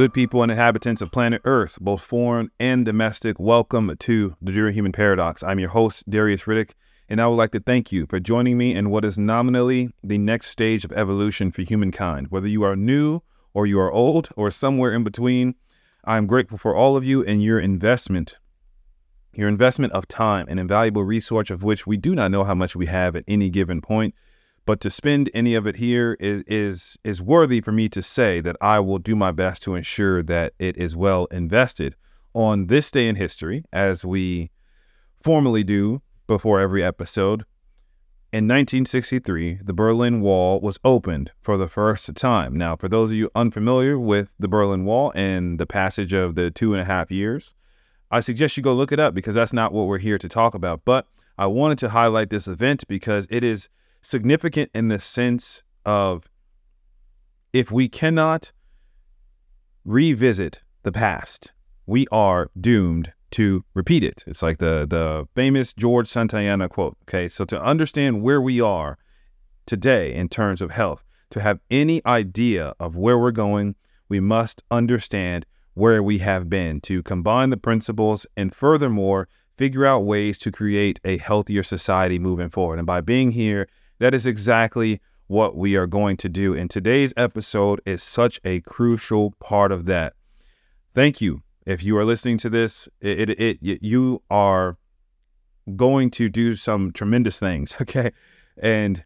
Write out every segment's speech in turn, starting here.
Good people and inhabitants of planet Earth, both foreign and domestic, welcome to the Durahuman Paradox. I'm your host, Darius Riddick, and I would like to thank you for joining me in what is nominally the next stage of evolution for humankind. Whether you are new or you are old or somewhere in between, I'm grateful for all of you and your investment, your investment of time, an invaluable resource of which we do not know how much we have at any given point. But to spend any of it here is is is worthy for me to say that I will do my best to ensure that it is well invested on this day in history, as we formally do before every episode. In 1963, the Berlin Wall was opened for the first time. Now, for those of you unfamiliar with the Berlin Wall and the passage of the two and a half years, I suggest you go look it up because that's not what we're here to talk about. But I wanted to highlight this event because it is significant in the sense of if we cannot revisit the past, we are doomed to repeat it. It's like the the famous George Santayana quote. Okay, so to understand where we are today in terms of health, to have any idea of where we're going, we must understand where we have been to combine the principles and furthermore figure out ways to create a healthier society moving forward. And by being here that is exactly what we are going to do. And today's episode is such a crucial part of that. Thank you. If you are listening to this, it, it, it you are going to do some tremendous things, okay? And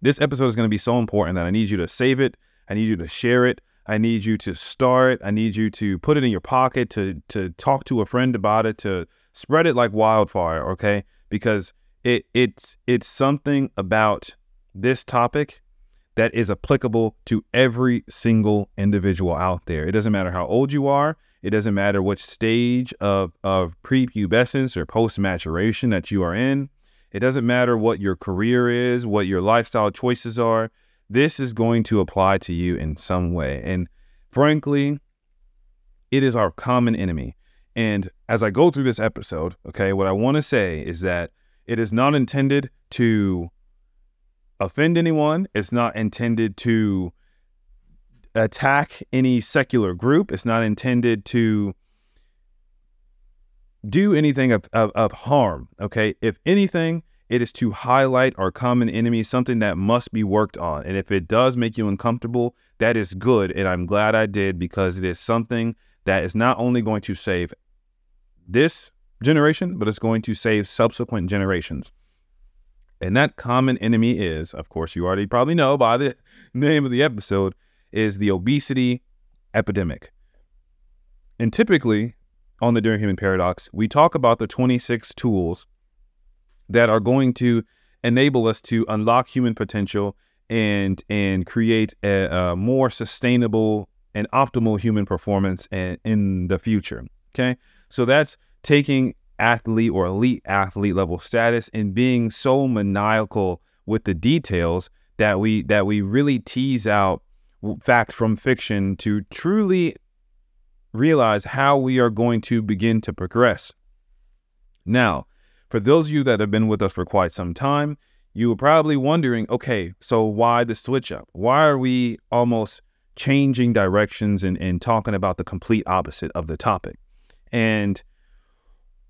this episode is going to be so important that I need you to save it. I need you to share it. I need you to start. I need you to put it in your pocket to to talk to a friend about it, to spread it like wildfire, okay? Because it it's it's something about this topic that is applicable to every single individual out there. It doesn't matter how old you are. It doesn't matter which stage of, of prepubescence or post maturation that you are in. It doesn't matter what your career is, what your lifestyle choices are. This is going to apply to you in some way. And frankly, it is our common enemy. And as I go through this episode, okay, what I want to say is that it is not intended to offend anyone. It's not intended to attack any secular group. It's not intended to do anything of, of, of, harm. Okay. If anything, it is to highlight our common enemy, something that must be worked on. And if it does make you uncomfortable, that is good. And I'm glad I did because it is something that is not only going to save this generation, but it's going to save subsequent generations. And that common enemy is, of course, you already probably know by the name of the episode, is the obesity epidemic. And typically on the Durahuman Paradox, we talk about the 26 tools that are going to enable us to unlock human potential and and create a, a more sustainable and optimal human performance in, in the future. Okay, so that's taking athlete or elite athlete level status and being so maniacal with the details that we that we really tease out fact from fiction to truly realize how we are going to begin to progress. Now, for those of you that have been with us for quite some time, you are probably wondering, okay, so why the switch up? Why are we almost changing directions and, and talking about the complete opposite of the topic? And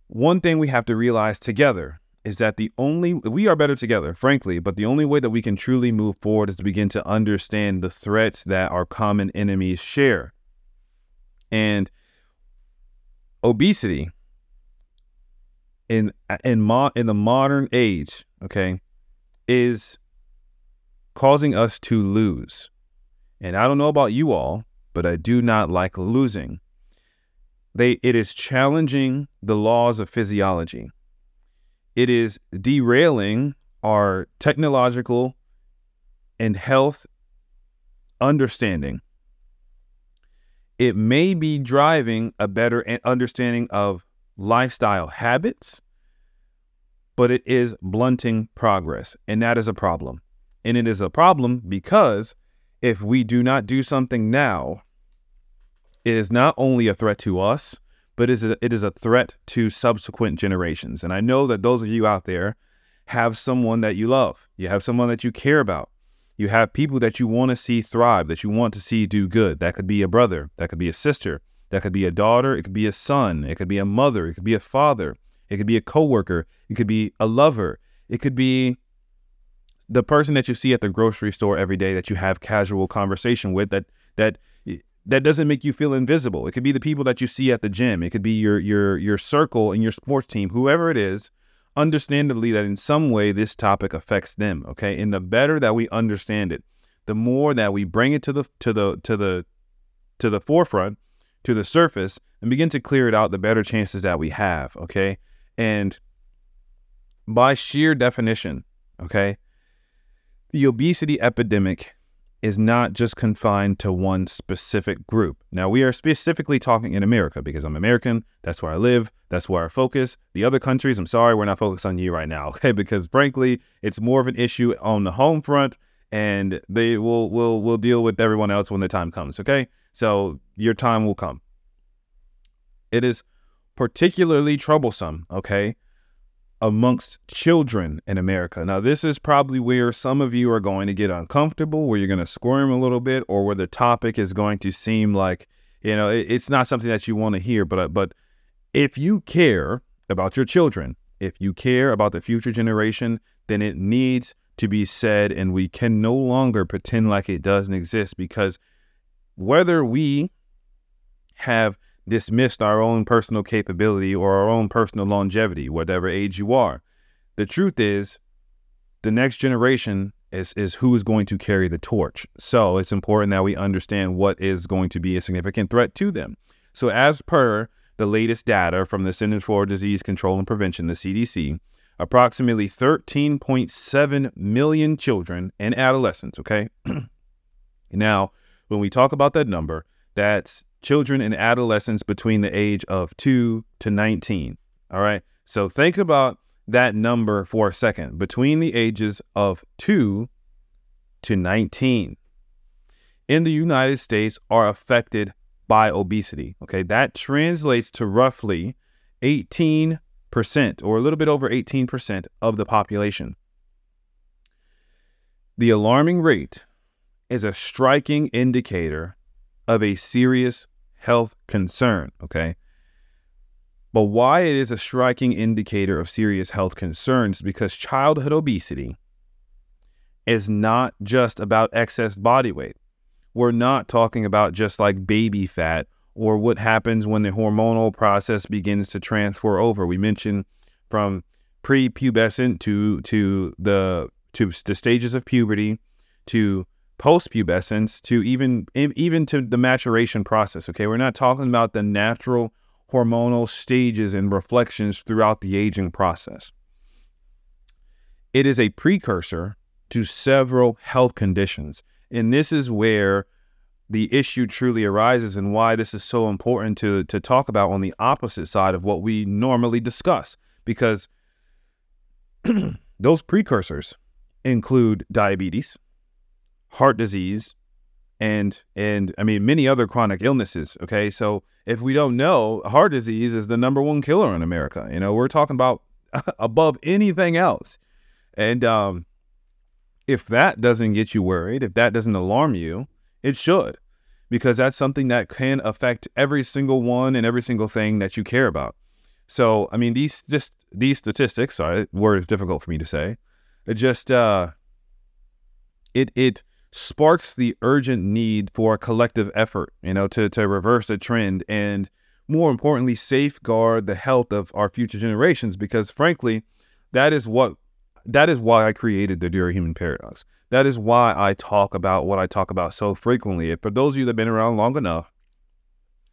one thing we have to realize together is that the only we are better together, frankly, but the only way that we can truly move forward is to begin to understand the threats that our common enemies share. And obesity in in mo- in the modern age, okay, is causing us to lose. And I don't know about you all, but I do not like losing they it is challenging the laws of physiology. It is derailing our technological and health understanding. It may be driving a better understanding of lifestyle habits, but it is blunting progress. And that is a problem. And it is a problem because if we do not do something now, it is not only a threat to us, but is a, it is a threat to subsequent generations. And I know that those of you out there have someone that you love, you have someone that you care about, You have people that you want to see thrive, that you want to see do good. That could be a brother, that could be a sister, that could be a daughter, it could be a son, it could be a mother, it could be a father, it could be a coworker, it could be a lover, it could be the person that you see at the grocery store every day that you have casual conversation with that that that doesn't make you feel invisible. It could be the people that you see at the gym. It could be your your your circle and your sports team, whoever it is. Understandably, that in some way this topic affects them. Okay, and the better that we understand it, the more that we bring it to the to the to the to the forefront, to the surface, and begin to clear it out, the better chances that we have. Okay, and by sheer definition, okay, the obesity epidemic is not just confined to one specific group. Now, we are specifically talking in America because I'm American. That's where I live. That's where I focus. The other countries, I'm sorry, we're not focused on you right now, okay? Because frankly, it's more of an issue on the home front and they will will will deal with everyone else when the time comes, okay? So, your time will come. It is particularly troublesome, okay? Amongst children in America. Now, this is probably where some of you are going to get uncomfortable, where you're going to squirm a little bit, or where the topic is going to seem like, you know, it, it's not something that you want to hear. But, uh, but if you care about your children, if you care about the future generation, then it needs to be said, and we can no longer pretend like it doesn't exist because whether we have dismissed our own personal capability or our own personal longevity, whatever age you are. The truth is, the next generation is, is who is going to carry the torch. So it's important that we understand what is going to be a significant threat to them. So, as per the latest data from the Centers for Disease Control and Prevention, the CDC, approximately 13.7 million children and adolescents, okay? now, when we talk about that number, that's children and adolescents between the age of 2 to 19. All right. So think about that number for a second between the ages of 2 to 19 in the United States are affected by obesity. Okay. That translates to roughly 18% or a little bit over 18% of the population. The alarming rate is a striking indicator of a serious health concern, okay? But why it is a striking indicator of serious health concerns because childhood obesity is not just about excess body weight. We're not talking about just like baby fat or what happens when the hormonal process begins to transfer over. We mentioned from prepubescent to to the to the stages of puberty to post-pubescence to even even to the maturation process. Okay, we're not talking about the natural hormonal stages and reflections throughout the aging process. It is a precursor to several health conditions, and this is where the issue truly arises and why this is so important to to talk about on the opposite side of what we normally discuss because those precursors include diabetes heart disease, and and I mean many other chronic illnesses. Okay, so if we don't know, heart disease is the number one killer in America. You know, we're talking about above anything else, and um, if that doesn't get you worried, if that doesn't alarm you, it should, because that's something that can affect every single one and every single thing that you care about. So, I mean, these just these statistics. Sorry, is difficult for me to say. It just uh, it it sparks the urgent need for a collective effort, you know, to, to reverse the trend and more importantly, safeguard the health of our future generations. Because frankly, that is what that is why I created the Durahuman Paradox. That is why I talk about what I talk about so frequently. For those of you that have been around long enough,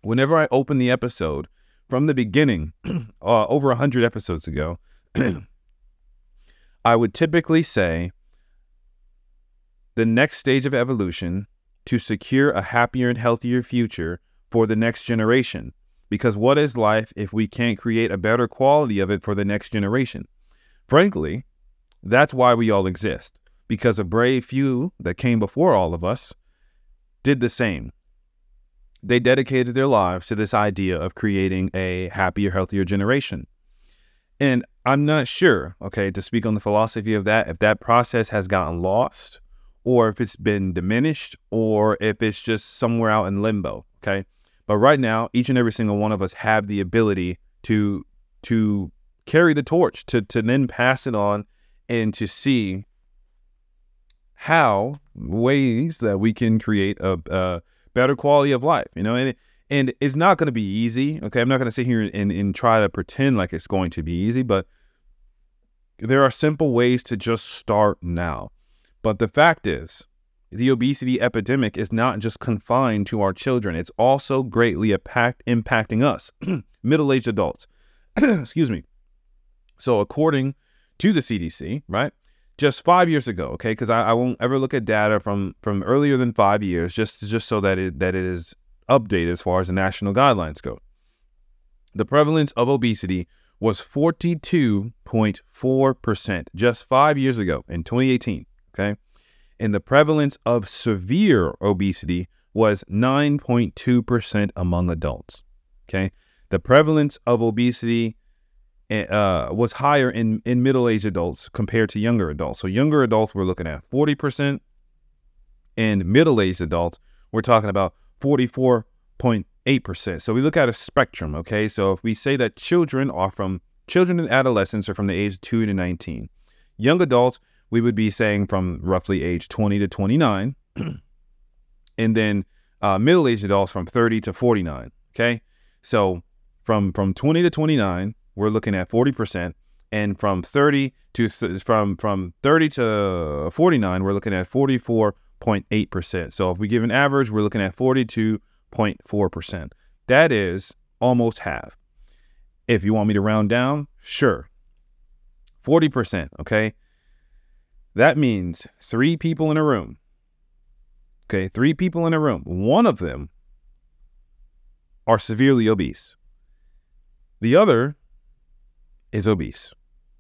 whenever I open the episode from the beginning, uh, over 100 episodes ago, I would typically say, the next stage of evolution to secure a happier and healthier future for the next generation. Because what is life if we can't create a better quality of it for the next generation? Frankly, that's why we all exist. Because a brave few that came before all of us did the same. They dedicated their lives to this idea of creating a happier, healthier generation. And I'm not sure, okay, to speak on the philosophy of that, if that process has gotten lost or if it's been diminished, or if it's just somewhere out in limbo. Okay. But right now, each and every single one of us have the ability to to carry the torch, to to then pass it on and to see how ways that we can create a, a better quality of life, you know, and and it's not going to be easy. Okay, I'm not going to sit here and, and try to pretend like it's going to be easy, but there are simple ways to just start now. But the fact is, the obesity epidemic is not just confined to our children, it's also greatly impact, impacting us, middle aged adults. Excuse me. So, according to the CDC, right, just five years ago, okay, because I, I, won't ever look at data from from earlier than five years, just just so that it that it is updated as far as the national guidelines go. The prevalence of obesity was 42.4% just five years ago in 2018. Okay and the prevalence of severe obesity was 9.2% among adults. Okay. The prevalence of obesity eh, uh, was higher in, in middle aged adults compared to younger adults. So, younger adults, we're looking at 40%, and middle aged adults, we're talking about 44.8%. So, we look at a spectrum. Okay. So, if we say that children are from children and adolescents are from the age 2 to 19, young adults, we would be saying from roughly age 20 to 29, and then uh, middle-aged adults from 30 to 49. Okay, so from from 20 to 29, we're looking at 40 percent, and from 30 to from from 30 to 49, we're looking at 44.8 percent. So if we give an average, we're looking at 42.4 percent. That is almost half. If you want me to round down, sure. 40%, okay? That means three people in a room. Okay, three people in a room. One of them are severely obese. The other is obese.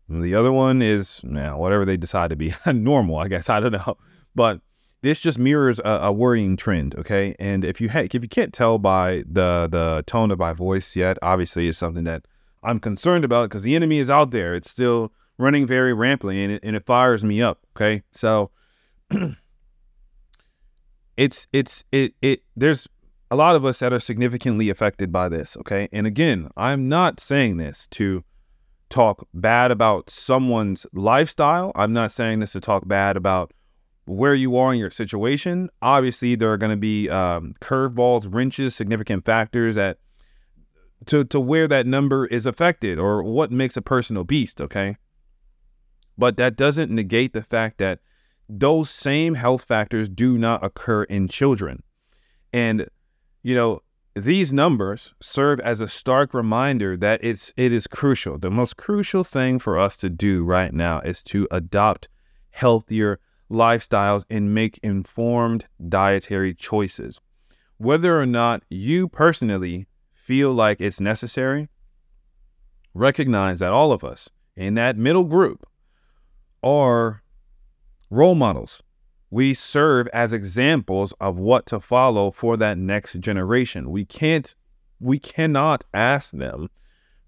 The other one is now whatever they decide to be normal, I guess. I don't know. But this just mirrors a, a worrying trend, okay? And if you ha- if you can't tell by the the tone of my voice yet, obviously it's something that I'm concerned about because the enemy is out there. It's still running very rampantly and it, and it fires me up. Okay. So it's, it's, it, it, there's a lot of us that are significantly affected by this. Okay. And again, I'm not saying this to talk bad about someone's lifestyle. I'm not saying this to talk bad about where you are in your situation. Obviously, there are going to be um, curveballs, wrenches, significant factors that to to where that number is affected or what makes a person obese. Okay, but that doesn't negate the fact that those same health factors do not occur in children. And, you know, these numbers serve as a stark reminder that it's it is crucial. The most crucial thing for us to do right now is to adopt healthier lifestyles and make informed dietary choices. Whether or not you personally feel like it's necessary, recognize that all of us in that middle group are role models. We serve as examples of what to follow for that next generation. We can't we cannot ask them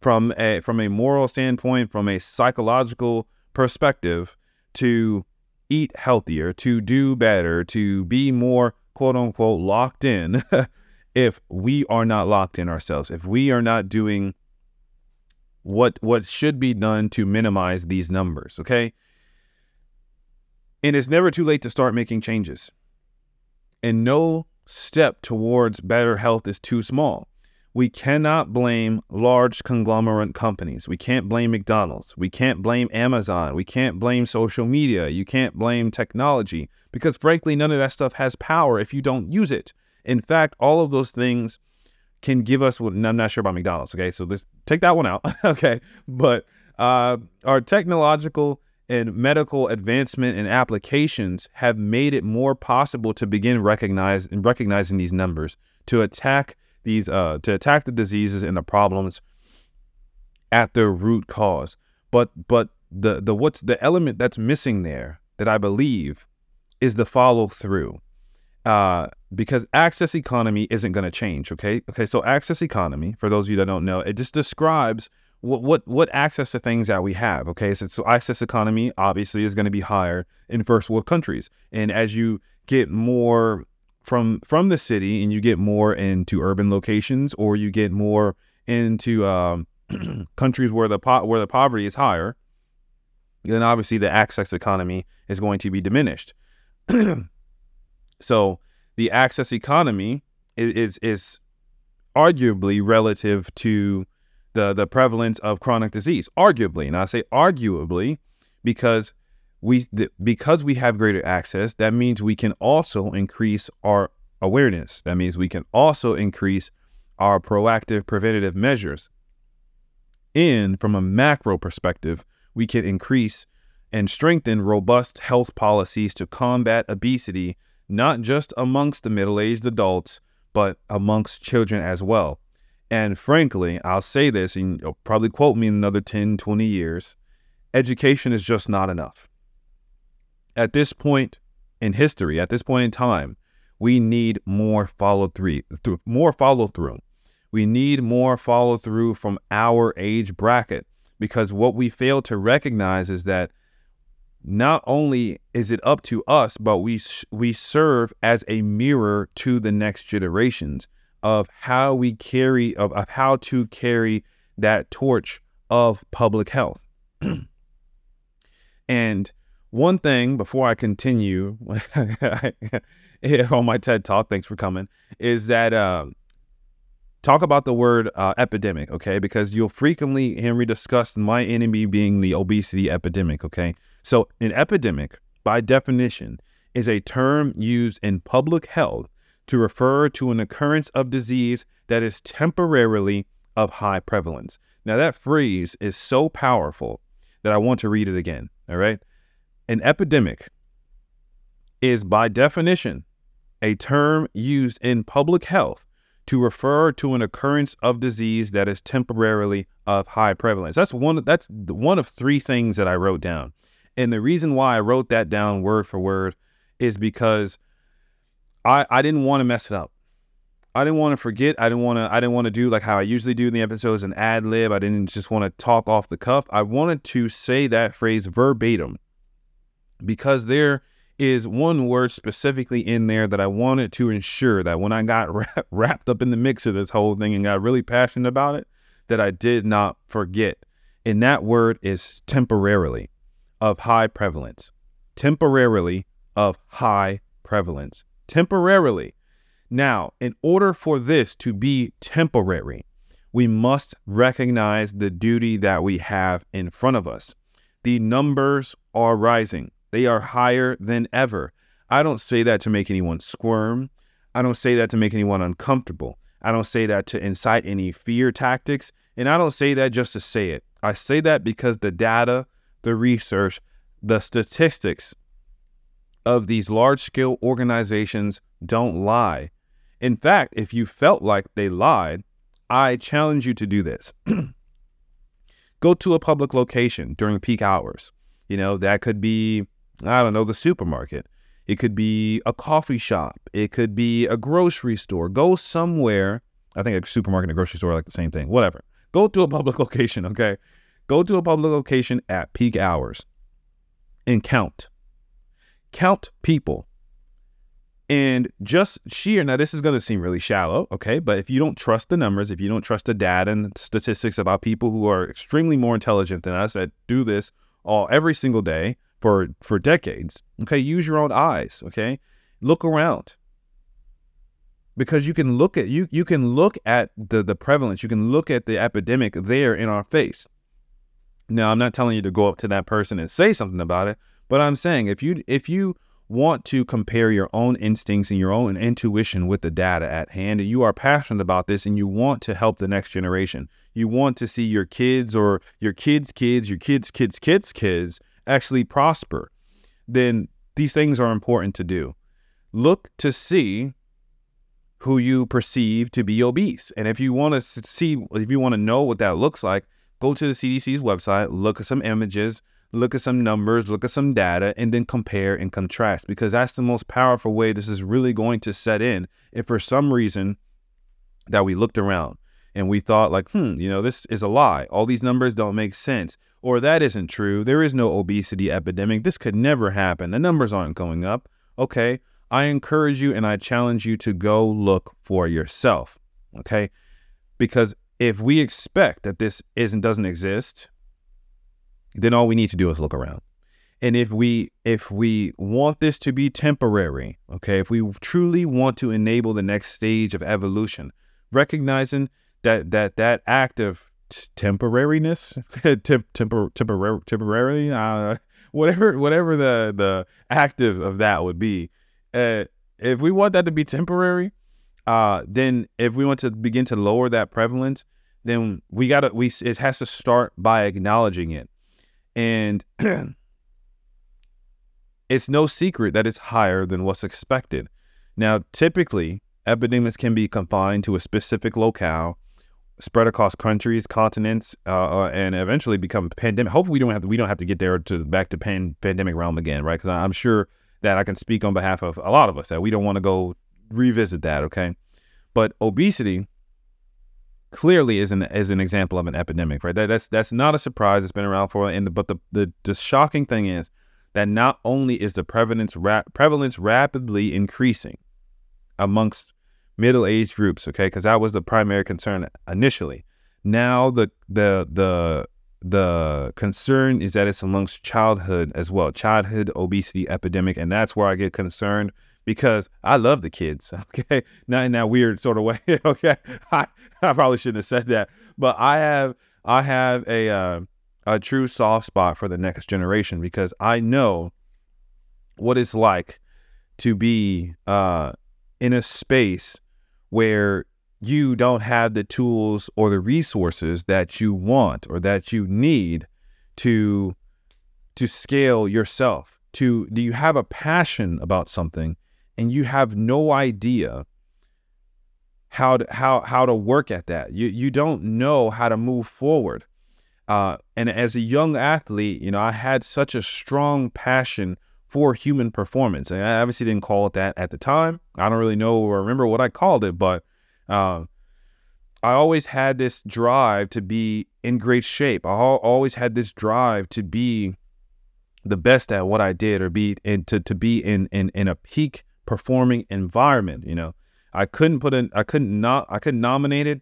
from a from a moral standpoint, from a psychological perspective to eat healthier, to do better, to be more quote unquote locked in if we are not locked in ourselves, if we are not doing what what should be done to minimize these numbers, okay? And it's never too late to start making changes. And no step towards better health is too small. We cannot blame large conglomerate companies. We can't blame McDonald's. We can't blame Amazon. We can't blame social media. You can't blame technology because, frankly, none of that stuff has power if you don't use it. In fact, all of those things can give us what I'm not sure about McDonald's. Okay. So let's take that one out. okay. But uh, our technological and medical advancement and applications have made it more possible to begin recognize and recognizing these numbers to attack these uh, to attack the diseases and the problems at their root cause. But but the the what's the element that's missing there that I believe is the follow through. Uh, because access economy isn't going to change. Okay. Okay. So access economy, for those of you that don't know, it just describes what what what access to things that we have. Okay, so, so access economy obviously is going to be higher in first world countries, and as you get more from from the city and you get more into urban locations, or you get more into um, countries where the po- where the poverty is higher, then obviously the access economy is going to be diminished. so the access economy is, is, is arguably relative to the the prevalence of chronic disease. Arguably, and I say arguably because we the, because we have greater access. That means we can also increase our awareness. That means we can also increase our proactive preventative measures. And from a macro perspective, we can increase and strengthen robust health policies to combat obesity, not just amongst the middle aged adults, but amongst children as well. And frankly, I'll say this, and you'll probably quote me in another 10, 20 years education is just not enough. At this point in history, at this point in time, we need more follow through, more follow through. We need more follow through from our age bracket because what we fail to recognize is that not only is it up to us, but we we serve as a mirror to the next generations of how we carry of, of how to carry that torch of public health. and one thing before I continue on my TED talk, thanks for coming, is that uh, talk about the word uh, epidemic, okay? Because you'll frequently Henry, discuss my enemy being the obesity epidemic, okay? So, an epidemic, by definition, is a term used in public health to refer to an occurrence of disease that is temporarily of high prevalence. Now, that phrase is so powerful that I want to read it again, all right? An epidemic is, by definition, a term used in public health to refer to an occurrence of disease that is temporarily of high prevalence. That's one that's one of three things that I wrote down. And the reason why I wrote that down word for word is because I I didn't want to mess it up. I didn't want to forget. I didn't want to I didn't want to do like how I usually do in the episodes an ad lib. I didn't just want to talk off the cuff. I wanted to say that phrase verbatim because there is one word specifically in there that I wanted to ensure that when I got wrapped up in the mix of this whole thing and got really passionate about it, that I did not forget. And that word is temporarily of high prevalence. Temporarily of high prevalence. Temporarily. Now, in order for this to be temporary, we must recognize the duty that we have in front of us. The numbers are rising. They are higher than ever. I don't say that to make anyone squirm. I don't say that to make anyone uncomfortable. I don't say that to incite any fear tactics. And I don't say that just to say it. I say that because the data, the research, the statistics of these large scale organizations don't lie. In fact, if you felt like they lied, I challenge you to do this. Go to a public location during peak hours. You know, that could be I don't know, the supermarket. It could be a coffee shop. It could be a grocery store. Go somewhere. I think a supermarket and a grocery store are like the same thing. Whatever. Go to a public location, okay? Go to a public location at peak hours and count. Count people. And just sheer, now this is going to seem really shallow, okay? But if you don't trust the numbers, if you don't trust the data and statistics about people who are extremely more intelligent than us that do this all every single day, for for decades. Okay, use your own eyes. Okay, look around because you can look at you you can look at the the prevalence. You can look at the epidemic there in our face. Now, I'm not telling you to go up to that person and say something about it, but I'm saying if you if you want to compare your own instincts and your own intuition with the data at hand and you are passionate about this and you want to help the next generation you want to see your kids or your kids kids your kids kids kids kids actually prosper, then these things are important to do. Look to see who you perceive to be obese. And if you want to see, if you want to know what that looks like, go to the CDC's website, look at some images, look at some numbers, look at some data, and then compare and contrast because that's the most powerful way this is really going to set in. If for some reason that we looked around and we thought like, hmm, you know, this is a lie. All these numbers don't make sense. Or that isn't true. There is no obesity epidemic. This could never happen. The numbers aren't going up. Okay. I encourage you and I challenge you to go look for yourself. Okay. Because if we expect that this isn't doesn't exist, then all we need to do is look around. And if we if we want this to be temporary, okay, if we truly want to enable the next stage of evolution, recognizing that that that act of t- temporariness, temp, tempor, temporary, temporarily, uh, whatever whatever the the active of that would be, uh, if we want that to be temporary, uh, then if we want to begin to lower that prevalence, then we gotta we it has to start by acknowledging it, and it's no secret that it's higher than what's expected. Now, typically, epidemics can be confined to a specific locale, spread across countries, continents, uh, uh and eventually become pandemic. Hopefully, we don't have to, we don't have to get there to back to pan, pandemic realm again, right? Because I'm sure that I can speak on behalf of a lot of us that we don't want to go revisit that. Okay, but obesity clearly is an is an example of an epidemic, right? That, that's that's not a surprise. It's been around for, and the, but the, the the shocking thing is that not only is the prevalence ra- prevalence rapidly increasing amongst middle age groups, okay, because that was the primary concern initially. Now the the the the concern is that it's amongst childhood as well, childhood obesity epidemic, and that's where I get concerned because I love the kids. Okay, not in that weird sort of way. okay, I, I probably shouldn't have said that, but I have I have a uh, a true soft spot for the next generation because I know what it's like to be uh, in a space where you don't have the tools or the resources that you want or that you need to to scale yourself to do you have a passion about something and you have no idea how to how how to work at that. You you don't know how to move forward. Uh, and as a young athlete you know i had such a strong passion for human performance. And i obviously didn't call it that at the time. I don't really know or remember what i called it but uh, i always had this drive to be in great shape. I always had this drive to be the best at what i did or be and to, to be in, in in a peak performing environment. You know, I couldn't put in, I couldn't not, I couldn't nominate it.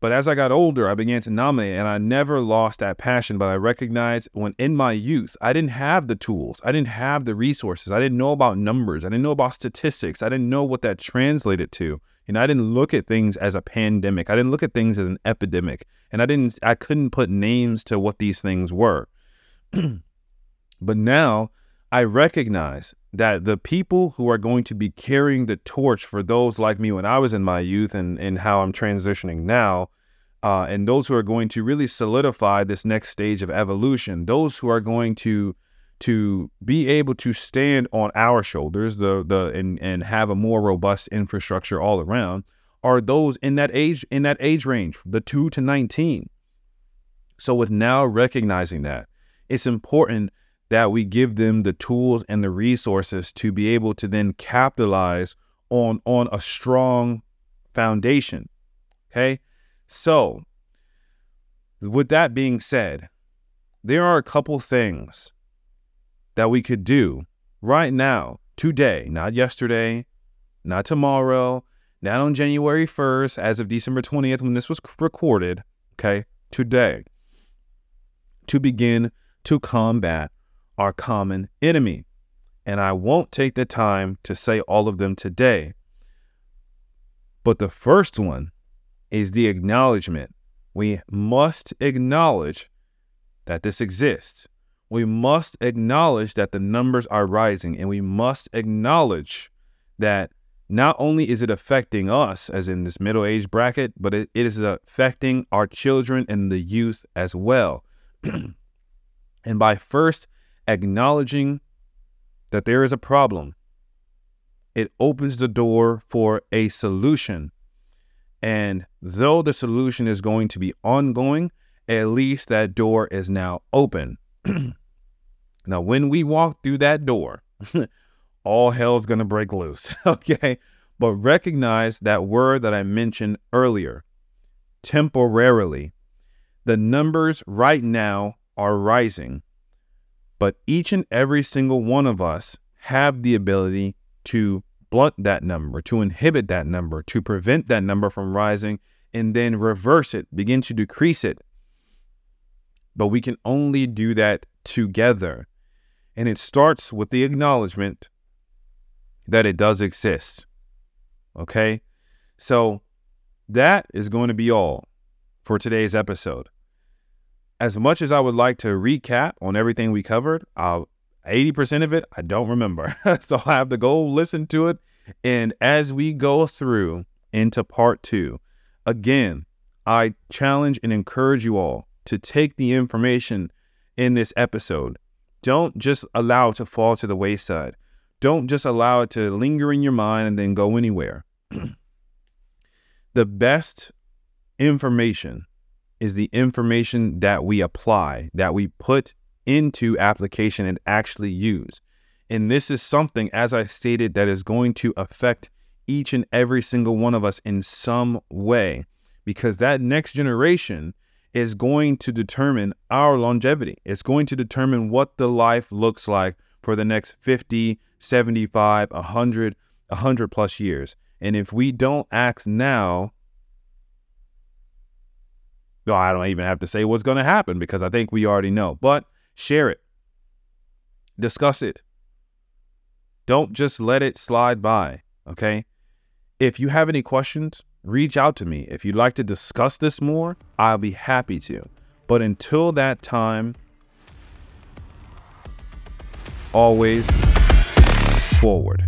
But as I got older, I began to nominate, and I never lost that passion. But I recognized when in my youth, I didn't have the tools, I didn't have the resources, I didn't know about numbers, I didn't know about statistics, I didn't know what that translated to. And I didn't look at things as a pandemic. I didn't look at things as an epidemic. And I didn't, I couldn't put names to what these things were. but now I recognize that the people who are going to be carrying the torch for those like me when I was in my youth and, and how I'm transitioning now, uh, and those who are going to really solidify this next stage of evolution, those who are going to to be able to stand on our shoulders, the the and and have a more robust infrastructure all around, are those in that age in that age range, the two to nineteen. So with now recognizing that, it's important that we give them the tools and the resources to be able to then capitalize on on a strong foundation. Okay? So, with that being said, there are a couple things that we could do right now, today, not yesterday, not tomorrow, not on January 1st, as of December 20th, when this was recorded, okay, today, to begin to combat our common enemy. And I won't take the time to say all of them today. But the first one is the acknowledgement. We must acknowledge that this exists. We must acknowledge that the numbers are rising, and we must acknowledge that not only is it affecting us, as in this middle age bracket, but it, it is affecting our children and the youth as well. and by first acknowledging that there is a problem, it opens the door for a solution. And though the solution is going to be ongoing, at least that door is now open. now, when we walk through that door, all hell's going to break loose. okay. But recognize that word that I mentioned earlier temporarily. The numbers right now are rising, but each and every single one of us have the ability to blunt that number, to inhibit that number, to prevent that number from rising, and then reverse it, begin to decrease it. But we can only do that together. And it starts with the acknowledgement that it does exist. Okay? So that is going to be all for today's episode. As much as I would like to recap on everything we covered, I'll 80% of it I don't remember. so I have to go listen to it. And as we go through into part two, again, I challenge and encourage you all to take the information in this episode. Don't just allow it to fall to the wayside. Don't just allow it to linger in your mind and then go anywhere. the best information is the information that we apply, that we put into application and actually use. And this is something, as I stated, that is going to affect each and every single one of us in some way, because that next generation is going to determine our longevity. It's going to determine what the life looks like for the next 50, 75, 100, 100 plus years. And if we don't act now, well, I don't even have to say what's going to happen because I think we already know. But Share it. Discuss it. Don't just let it slide by, okay? If you have any questions, reach out to me. If you'd like to discuss this more, I'll be happy to. But until that time, always forward.